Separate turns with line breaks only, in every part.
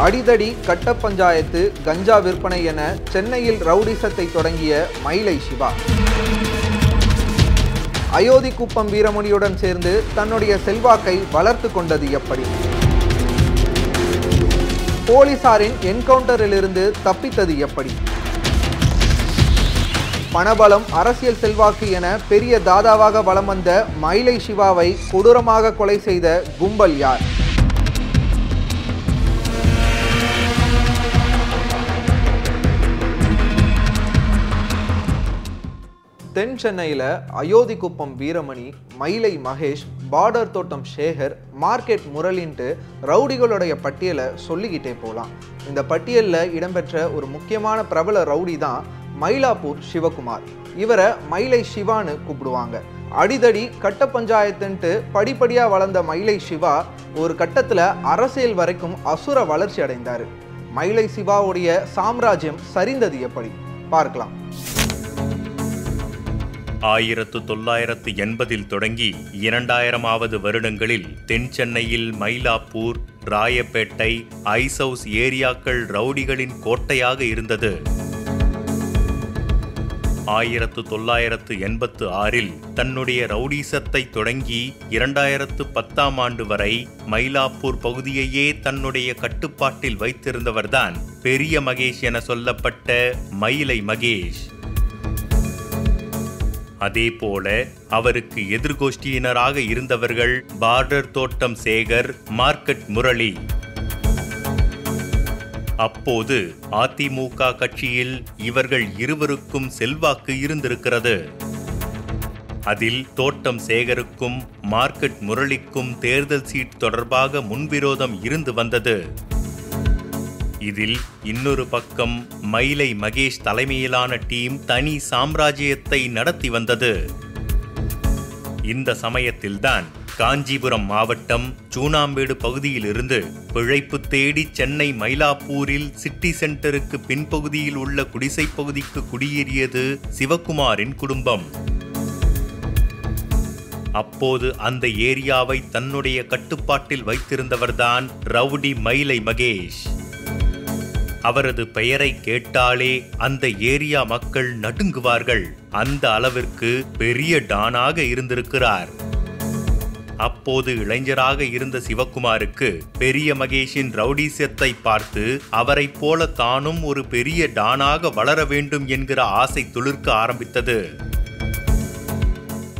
அடிதடி கட்ட பஞ்சாயத்து கஞ்சா விற்பனை என சென்னையில் ரவுடிசத்தை தொடங்கிய மயிலை சிவா. அயோத்தி குப்பம் வீரமணியுடன் சேர்ந்து தன்னுடைய செல்வாக்கை வளர்த்து கொண்டது எப்படி? போலீசாரின் என்கவுண்டரிலிருந்து தப்பித்தது எப்படி? பணபலம் அரசியல் செல்வாக்கு என பெரிய தாதாவாக வலம் வந்த மயிலை சிவாவை கொடூரமாக கொலை செய்த கும்பல் யார்? தென் சென்னையில் அயோத்திக்குப்பம் வீரமணி மயிலை மகேஷ் பார்டர் தோட்டம் சேகர் மார்க்கெட் முரளின்ட்டு ரவுடிகளுடைய பட்டியலை சொல்லிக்கிட்டே போகலாம் இந்த பட்டியலில் இடம்பெற்ற ஒரு முக்கியமான பிரபல ரவுடி தான் மயிலாப்பூர் சிவகுமார். இவரை மயிலை சிவான்னு கூப்பிடுவாங்க. அடிதடி கட்ட பஞ்சாயத்துன்ட்டு படிப்படியாக வளர்ந்த மயிலை சிவா ஒரு கட்டத்தில் அரசியல் வரைக்கும் அசுர வளர்ச்சி அடைந்தார். மயிலை சிவாவுடைய சாம்ராஜ்யம் சரிந்தது எப்படி? பார்க்கலாம்.
ஆயிரத்து தொள்ளாயிரத்து எண்பதில் தொடங்கி இரண்டாயிரமாவது வருடங்களில் தென் சென்னையில் மயிலாப்பூர் ராயப்பேட்டை ஐசவுஸ் ஏரியாக்கள் ரவுடிகளின் கோட்டையாக இருந்தது. ஆயிரத்து தொள்ளாயிரத்து எண்பத்து ஆறில் தன்னுடைய ரவுடிசத்தை தொடங்கி இரண்டாயிரத்து பத்தாம் ஆண்டு வரை மயிலாப்பூர் பகுதியையே தன்னுடைய கட்டுப்பாட்டில் வைத்திருந்தவர்தான் பெரிய மகேஷ் என சொல்லப்பட்ட மயிலை மகேஷ். அதேபோல அவருக்கு எதிர்கோஷ்டியினராக இருந்தவர்கள் பார்டர் தோட்டம் சேகர் மார்க்கெட் முரளி. அப்போது அதிமுக கட்சியில் இவர்கள் இருவருக்கும் செல்வாக்கு இருந்திருக்கிறது. அதில் தோட்டம் சேகருக்கும் மார்க்கெட் முரளிக்கும் தேர்தல் சீட் தொடர்பாக முன்விரோதம் இருந்து வந்தது. இதில் இன்னொரு பக்கம் மயிலை மகேஷ் தலைமையிலான டீம் தனி சாம்ராஜ்யத்தை நடத்தி வந்தது. இந்த சமயத்தில்தான் காஞ்சிபுரம் மாவட்டம் சூனாம்பேடு பகுதியிலிருந்து பிழைப்பு தேடி சென்னை மயிலாப்பூரில் சிட்டி சென்டருக்கு பின்பகுதியில் உள்ள குடிசை பகுதிக்கு குடியேறியது சிவகுமாரின் குடும்பம். அப்போது அந்த ஏரியாவை தன்னுடைய கட்டுப்பாட்டில் வைத்திருந்தவர்தான் ரவுடி மயிலை மகேஷ். அவரது பெயரை கேட்டாலே அந்த ஏரியா மக்கள் நடுங்குவார்கள். அந்த அளவிற்கு பெரிய டானாக இருந்திருக்கிறார். அப்போது இளைஞராக இருந்த சிவகுமாருக்கு பெரிய மகேஷின் ரவுடிசத்தை பார்த்து அவரைப் போல தானும் ஒரு பெரிய டானாக வளர வேண்டும் என்கிற ஆசை துளிர்க்க ஆரம்பித்தது.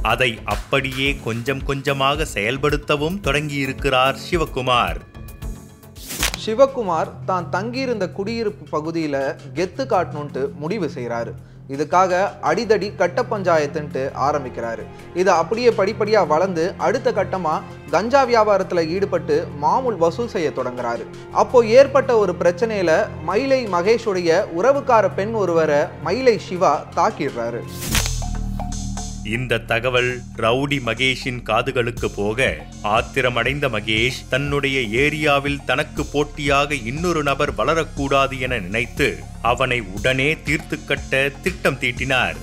அதை அப்படியே கொஞ்சம் கொஞ்சமாக செயல்படுத்தவும் தொடங்கியிருக்கிறார் சிவகுமார்.
சிவகுமார் தான் தங்கியிருந்த குடியிருப்பு பகுதியில் கெத்து காட்டணுன்ட்டு முடிவு செய்கிறாரு இதுக்காக அடிதடி கட்ட பஞ்சாயத்துன்ட்டு ஆரம்பிக்கிறாரு. இது அப்படியே படிப்படியாக வளர்ந்து அடுத்த கட்டமாக கஞ்சா வியாபாரத்தில் ஈடுபட்டு மாமூல் வசூல் செய்ய தொடங்குறாரு. அப்போ ஏற்பட்ட ஒரு பிரச்சனையில் மயிலை மகேஷுடைய உறவுக்கார பெண் ஒருவரை மயிலை சிவா தாக்கிடுறாரு.
இந்த தகவல் ரவுடி மகேஷின் காதுகளுக்கு போக ஆத்திரமடைந்த மகேஷ் தன்னுடைய ஏரியாவில் தனக்கு போட்டியாக இன்னொரு நபர் வளரக்கூடாது என நினைத்து அவனை உடனே தீர்த்து கட்ட திட்டம் தீட்டினார்.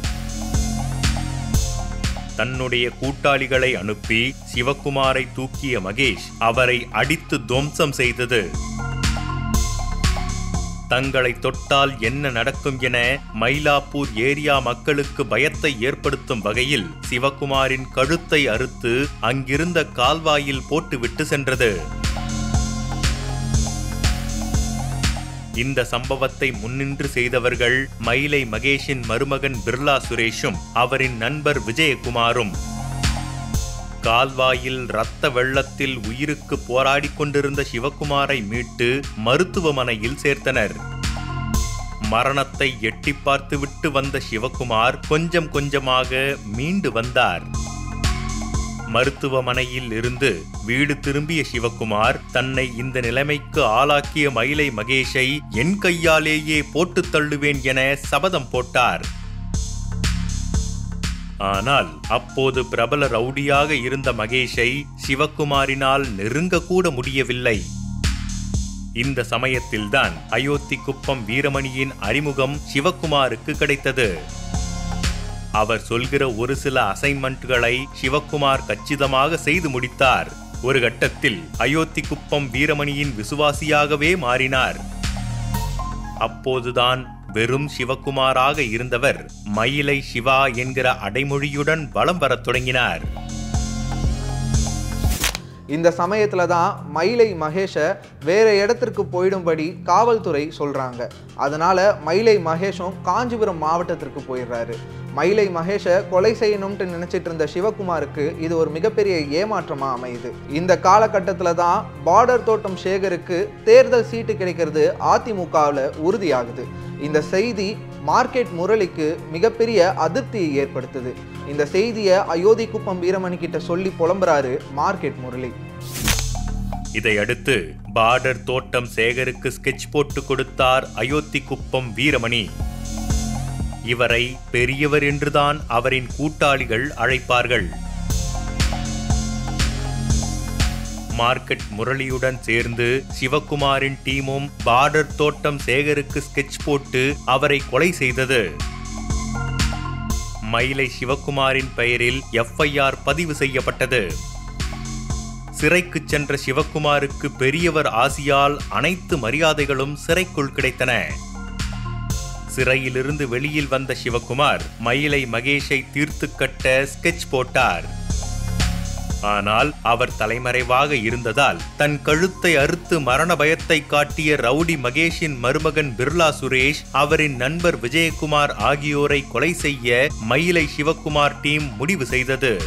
தன்னுடைய கூட்டாளிகளை அனுப்பி சிவகுமாரை தூக்கிய மகேஷ் அவரை அடித்து துவம்சம் செய்தது. தங்களை தொட்டால் என்ன நடக்கும் என மயிலாப்பூர் ஏரியா மக்களுக்கு பயத்தை ஏற்படுத்தும் வகையில் சிவகுமாரின் கழுத்தை அறுத்து அங்கிருந்த கால்வாயில் போட்டுவிட்டு சென்றது. இந்த சம்பவத்தை முன்னின்று செய்தவர்கள் மயிலை மகேஷின் மருமகன் பிர்லா சுரேஷும் அவரின் நண்பர் விஜயகுமாரும். கால்வாயில் இரத்த வெள்ளத்தில் உயிருக்கு போராடிக் கொண்டிருந்த சிவகுமாரை மீட்டு மருத்துவமனையில் சேர்த்தனர். மரணத்தை எட்டி பார்த்துவிட்டு வந்த சிவகுமார் கொஞ்சம் கொஞ்சமாக மீண்டு வந்தார். மருத்துவமனையில் இருந்து வீடு திரும்பிய சிவகுமார் தன்னை இந்த நிலைமைக்கு ஆளாக்கிய மயிலை மகேஷை என் கையாலேயே போட்டுத் தள்ளுவேன் என சபதம் போட்டார். ஆனால் அப்போது பிரபல ரவுடியாக இருந்த மகேஷை சிவகுமாரினால் நெருங்கக்கூட முடியவில்லை. இந்த சமயத்தில்தான் அயோத்தி குப்பம் வீரமணியின் அறிமுகம் சிவகுமாருக்கு கிடைத்தது. அவர் சொல்கிற ஒரு சில அசைன்மெண்ட்களை சிவகுமார் கச்சிதமாக செய்து முடித்தார். ஒரு கட்டத்தில் அயோத்தி குப்பம் வீரமணியின் விசுவாசியாகவே மாறினார். அப்போதுதான் வெறும் சிவகுமாராக இருந்தவர் மயிலை சிவா என்கிற அடைமொழியுடன் வலம் வரத் தொடங்கினார்.
இந்த சமயத்தில் தான் மயிலை மகேஷை வேறு இடத்திற்கு போயிடும்படி காவல்துறை சொல்கிறாங்க அதனால் மயிலை மகேஷும் காஞ்சிபுரம் மாவட்டத்திற்கு போயிடுறாரு. மயிலை மகேஷை கொலை செய்யணும்ட்டு நினச்சிட்டு இருந்த சிவகுமாருக்கு இது ஒரு மிகப்பெரிய ஏமாற்றமாக அமையுது. இந்த காலகட்டத்தில் தான் பார்டர் தோட்டம் சேகருக்கு தேர்தல் சீட்டு கிடைக்கிறது அதிமுகவில் உறுதியாகுது. இந்த செய்தி மார்க்கெட் முரளிக்கு மிகப்பெரிய அதிருப்தியை ஏற்படுத்துது. இந்த செய்தியை அயோத்தி குப்பம் வீரமணி கிட்ட சொல்லி புலம்புறாரு மார்க்கெட் முரளி.
இதையடுத்து பார்டர் தோட்டம் சேகருக்கு ஸ்கெட்ச் போட்டு கொடுத்தார் அயோத்தி குப்பம் வீரமணி. இவரை பெரியவர் என்றுதான் அவரின் கூட்டாளிகள் அழைப்பார்கள். மார்க்கெட் முரளியுடன் சேர்ந்து சிவகுமாரின் டீமும் பார்டர் தோட்டம் சேகருக்கு ஸ்கெட்ச் போட்டு அவரை கொலை செய்தது. மயிலை சிவகுமாரின் பெயரில் எஃப்ஐஆர் பதிவு செய்யப்பட்டது. சிறைக்கு சென்ற சிவகுமாருக்கு பெரியவர் ஆசியால் அனைத்து மரியாதைகளும் சிறைக்குள் கிடைத்தன. சிறையிலிருந்து வெளியில் வந்த சிவகுமார் மயிலை மகேஷை தீர்த்து கட்ட ஸ்கெட்ச் போட்டார். ஆனால் அவர் தலைமறைவாக இருந்ததால் தன் கழுத்தை அறுத்து மரண பயத்தை காட்டிய ரவுடி மகேஷின் மருமகன் பிர்லா சுரேஷ் அவரின் நண்பர் விஜயகுமார் ஆகியோரை கொலை செய்ய மயிலை சிவகுமார் டீம் முடிவு செய்தது.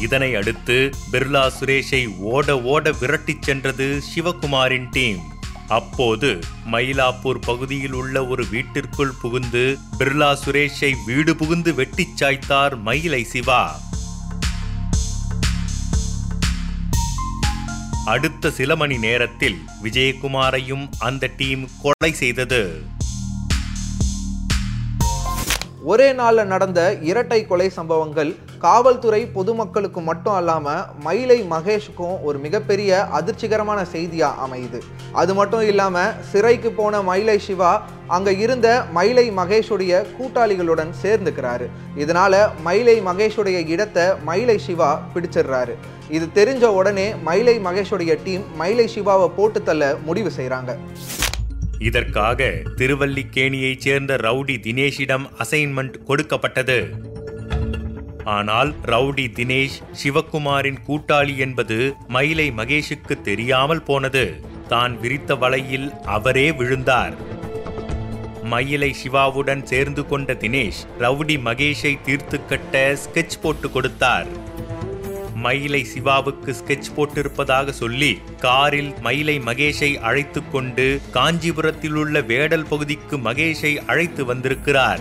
இதனை அடுத்து பிர்லா சுரேஷை ஓட ஓட விரட்டிச் சென்றது சிவகுமாரின் டீம். அப்போது மயிலாப்பூர் பகுதியில் உள்ள ஒரு வீட்டிற்குள் புகுந்து பிர்லா சுரேஷை வீடு புகுந்து வெட்டிச் சாய்த்தார் மயிலை சிவா. அடுத்த சில மணி நேரத்தில் விஜயகுமாரையும் அந்த டீம் கொலை செய்தது.
ஒரே நாளில் நடந்த இரட்டை கொலை சம்பவங்கள் காவல்துறை பொதுமக்களுக்கு மட்டும் அல்லாமல் மயிலை மகேஷுக்கும் ஒரு மிகப்பெரிய அதிர்ச்சிகரமான செய்தியாக அமையுது. அது மட்டும் இல்லாமல் சிறைக்கு போன மயிலை சிவா அங்கே இருந்த மயிலை மகேஷுடைய கூட்டாளிகளுடன் சேர்ந்துக்கிறாரு. இதனால மயிலை மகேஷுடைய இடத்தை மயிலை சிவா பிடிச்சிடுறாரு. இது தெரிஞ்ச உடனே மயிலை மகேஷுடைய டீம் மயிலை சிவாவை போட்டு தள்ள முடிவு செய்கிறாங்க
இதற்காக திருவல்லிக்கேணியைச் சேர்ந்த ரவுடி தினேஷிடம் அசைன்மெண்ட் கொடுக்கப்பட்டது. ஆனால் ரவுடி தினேஷ் சிவகுமாரின் கூட்டாளி என்பது மயிலை மகேஷுக்கு தெரியாமல் போனது. தான் விரித்த வலையில் அவரே விழுந்தார். மயிலை சிவாவுடன் சேர்ந்து கொண்ட தினேஷ் ரவுடி மகேஷை தீர்த்து கட்ட ஸ்கெட்ச் போட்டு கொடுத்தார். மயிலை சிவாவுக்கு ஸ்கெட்ச் போட்டிருப்பதாக சொல்லி காரில் மயிலை மகேஷை அழைத்து கொண்டு காஞ்சிபுரத்தில் உள்ள வேடல் பகுதிக்கு மகேஷை அழைத்து வந்திருக்கிறார்.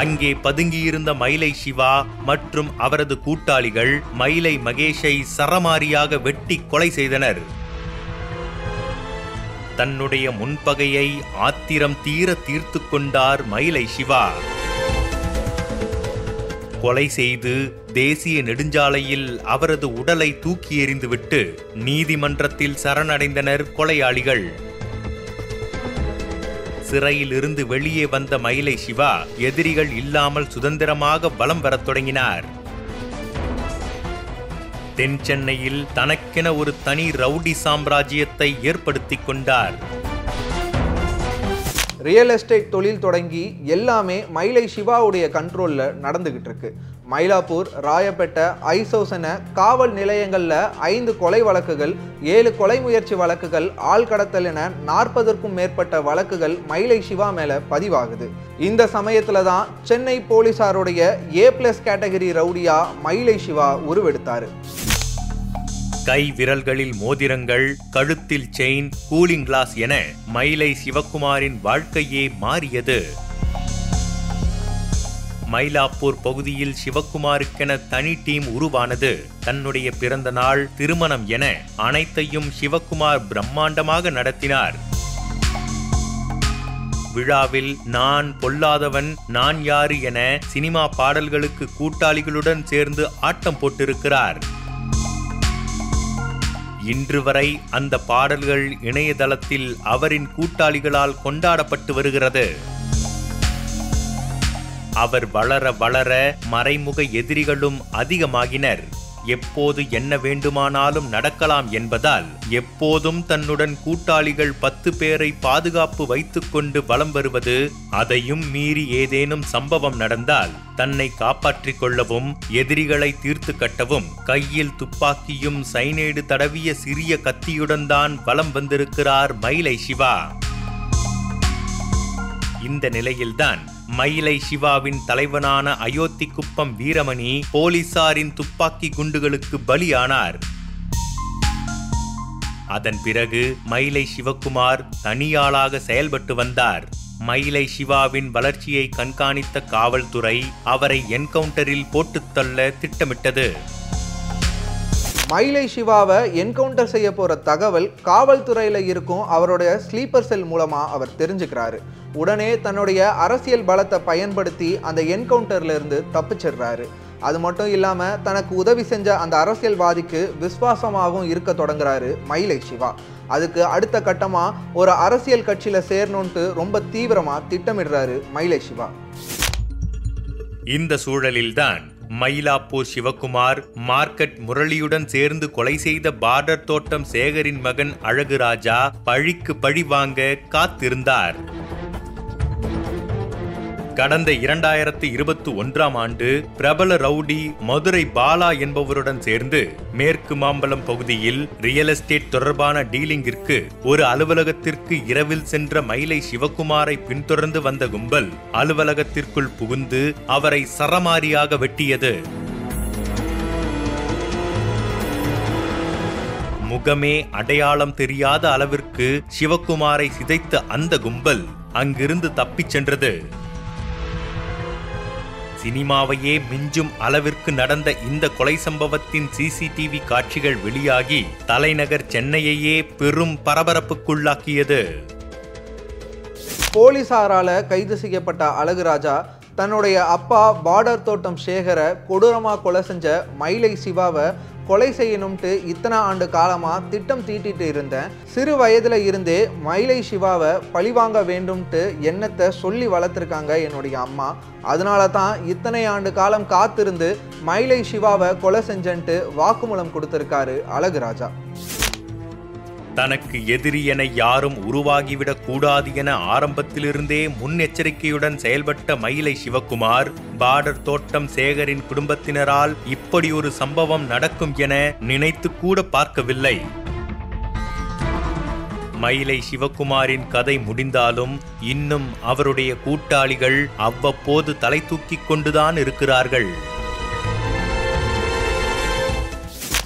அங்கே பதுங்கியிருந்த மயிலை சிவா மற்றும் அவரது கூட்டாளிகள் மயிலை மகேஷை சரமாரியாக வெட்டி கொலை செய்தனர். தன்னுடைய முன்பகையை ஆத்திரம் தீர தீர்த்து கொண்டார் மயிலை சிவா. கொலை செய்து தேசிய நெடுஞ்சாலையில் அவரது உடலை தூக்கி எறிந்துவிட்டு நீதிமன்றத்தில் சரணடைந்தனர் கொலையாளிகள். சிறையில் இருந்து வெளியே வந்த மயிலை சிவா எதிரிகள் இல்லாமல் சுதந்திரமாக வலம் வரத் தொடங்கினார். தென் சென்னையில் தனக்கென ஒரு தனி ரவுடி சாம்ராஜ்யத்தை ஏற்படுத்தி கொண்டார்.
ரியல் எஸ்டேட் தொழில் தொடங்கி எல்லாமே மயிலை சிவாவுடைய கண்ட்ரோலில் நடந்துகிட்டு இருக்கு மயிலாப்பூர் ராயப்பேட்டை ஐசோஸ் என காவல் நிலையங்களில் ஐந்து கொலை வழக்குகள் ஏழு கொலை முயற்சி வழக்குகள் ஆள்கடத்தல் என நாற்பதற்கும் மேற்பட்ட வழக்குகள் மயிலை சிவா மேலே பதிவாகுது. இந்த சமயத்தில் தான் சென்னை போலீசாருடைய ஏ பிளஸ் கேட்டகரி ரவுடியா மயிலை சிவா உருவெடுத்தாரு.
கை விரல்களில் மோதிரங்கள் கழுத்தில் செயின் கூலிங் கிளாஸ் என மயிலை சிவகுமாரின் வாழ்க்கையே மாறியது மயிலாப்பூர் பகுதியில் சிவக்குமாருக்கென தனி டீம் உருவானது. தன்னுடைய பிறந்த நாள் திருமணம் என அனைத்தையும் சிவகுமார் பிரம்மாண்டமாக நடத்தினார். விழாவில் நான் பொல்லாதவன் நான் யாரு என சினிமா பாடல்களுக்கு கூட்டாளிகளுடன் சேர்ந்து ஆட்டம் போட்டிருக்கிறார். இன்று வரை அந்த பாடல்கள் இணையதளத்தில் அவரின் கூட்டாளிகளால் கொண்டாடப்பட்டு வருகிறது. அவர் வளர வளர மறைமுக எதிரிகளும் அதிகமாகினர். எப்போது என்ன வேண்டுமானாலும் நடக்கலாம் என்பதால் எப்போதும் தன்னுடன் கூட்டாளிகள் பத்து பேரை பாதுகாப்பு வைத்துக்கொண்டு வலம் வருவது அதையும் மீறி ஏதேனும் சம்பவம் நடந்தால் தன்னை காப்பாற்றிக் கொள்ளவும் எதிரிகளை தீர்த்து கட்டவும் கையில் துப்பாக்கியும் சைனேடு தடவிய சிறிய கத்தியுடன் தான் வலம் வந்திருக்கிறார் மயிலை சிவா. இந்த நிலையில்தான் மயிலை சிவாவின் தலைவனான அயோத்தி குப்பம் வீரமணி போலீசாரின் துப்பாக்கி குண்டுகளுக்கு பலியானார். அதன் பிறகு மயிலை சிவக்குமார் தனியாளாக செயல்பட்டு வந்தார். மயிலை சிவாவின் வளர்ச்சியை கண்காணித்த காவல்துறை அவரை என்கவுண்டரில் போட்டுத் தள்ள திட்டமிட்டது.
மயிலை சிவாவை என்கவுண்டர் செய்ய போகிற தகவல் காவல்துறையில் இருக்கும். அவருடைய ஸ்லீப்பர் செல் மூலமாக அவர் தெரிஞ்சுக்கிறாரு. உடனே தன்னுடைய அரசியல் பலத்தை பயன்படுத்தி அந்த என்கவுண்டர்லேருந்து தப்பிச்சிடுறாரு. அது மட்டும் இல்லாமல் தனக்கு உதவி செஞ்ச அந்த அரசியல்வாதிக்கு விசுவாசமாகவும் இருக்க தொடங்குறாரு மயிலை சிவா. அதுக்கு அடுத்த கட்டமாக ஒரு அரசியல் கட்சியில் சேரணுன்ட்டு ரொம்ப தீவிரமாக திட்டமிடுறாரு மயிலை சிவா.
இந்த சூழலில்தான் மயிலாப்பூர் சிவகுமார் மார்க்கெட் முரளியுடன் சேர்ந்து கொலை செய்த பார்டர் தோட்டம் சேகரின் மகன் அழகுராஜா பழிக்கு பழி வாங்க காத்திருந்தார். கடந்த இரண்டாயிரத்தி இருபத்தி ஒன்றாம் ஆண்டு பிரபல ரவுடி மதுரை பாலா என்பவருடன் சேர்ந்து மேற்கு மாம்பலம் பகுதியில் ரியல் எஸ்டேட் தொடர்பான டீலிங்கிற்கு ஒரு அலுவலகத்திற்கு இரவில் சென்ற மயிலை சிவகுமாரை பின்தொடர்ந்து வந்த கும்பல் அலுவலகத்திற்குள் புகுந்து அவரை சரமாரியாக வெட்டியது. முகமே அடையாளம் தெரியாத அளவிற்கு சிவகுமாரை சிதைத்த அந்த கும்பல் அங்கிருந்து தப்பிச் சென்றது. சினிமாவையே மிஞ்சும் அளவிற்கு நடந்த இந்த கொலை சம்பவத்தின் சிசிடிவி காட்சிகள் வெளியாகி தலைநகர் சென்னையையே பெரும் பரபரப்புக்குள்ளாக்கியது.
போலீசாரால கைது செய்யப்பட்ட அழகுராஜா தன்னுடைய அப்பா பார்டர் தோட்டம் சேகரை கொடூரமா கொலை செஞ்ச மயிலை சிவாவை கொலை செய்யணும்ட்டு இத்தனை ஆண்டு காலமாக திட்டம் தீட்டிட்டு இருந்தேன். சிறு வயதில் இருந்தே மயிலை சிவாவை பழிவாங்க வேண்டும்ட்டு எண்ணத்தை சொல்லி வளர்த்துருக்காங்க என்னுடைய அம்மா. அதனால தான் இத்தனை ஆண்டு காலம் காத்திருந்து மயிலை சிவாவை கொலை செஞ்சன்ட்டு வாக்குமூலம் கொடுத்துருக்காரு அழகுராஜா
தனக்கு எதிரி என யாரும் உருவாகிவிடக் கூடாது என ஆரம்பத்திலிருந்தே முன்னெச்சரிக்கையுடன் செயல்பட்ட மயிலை சிவகுமார் பார்டர் தோட்டம் சேகரின் குடும்பத்தினரால் இப்படி ஒரு சம்பவம் நடக்கும் என நினைத்து கூட பார்க்கவில்லை. மயிலை சிவகுமாரின் கதை முடிந்தாலும் இன்னும் அவருடைய கூட்டாளிகள் அவ்வப்போது தலை தூக்கிக் கொண்டுதான் இருக்கிறார்கள்.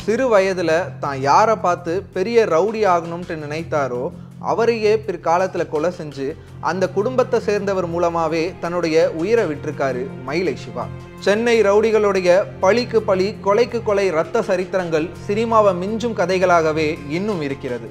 சிறு வயதில் தான் யாரை பார்த்து பெரிய ரவுடி ஆகணும்ட்டு நினைத்தாரோ அவரையே பிற்காலத்தில் கொலை செஞ்சு அந்த குடும்பத்தை சேர்ந்தவர் மூலமாகவே தன்னுடைய உயிரை விட்டிருக்காரு மயிலை சிவா. சென்னை ரவுடிகளுடைய பழிக்கு பழி கொலைக்கு கொலை ரத்த சரித்திரங்கள் சினிமாவை மிஞ்சும் கதைகளாகவே இன்னும் இருக்கிறது.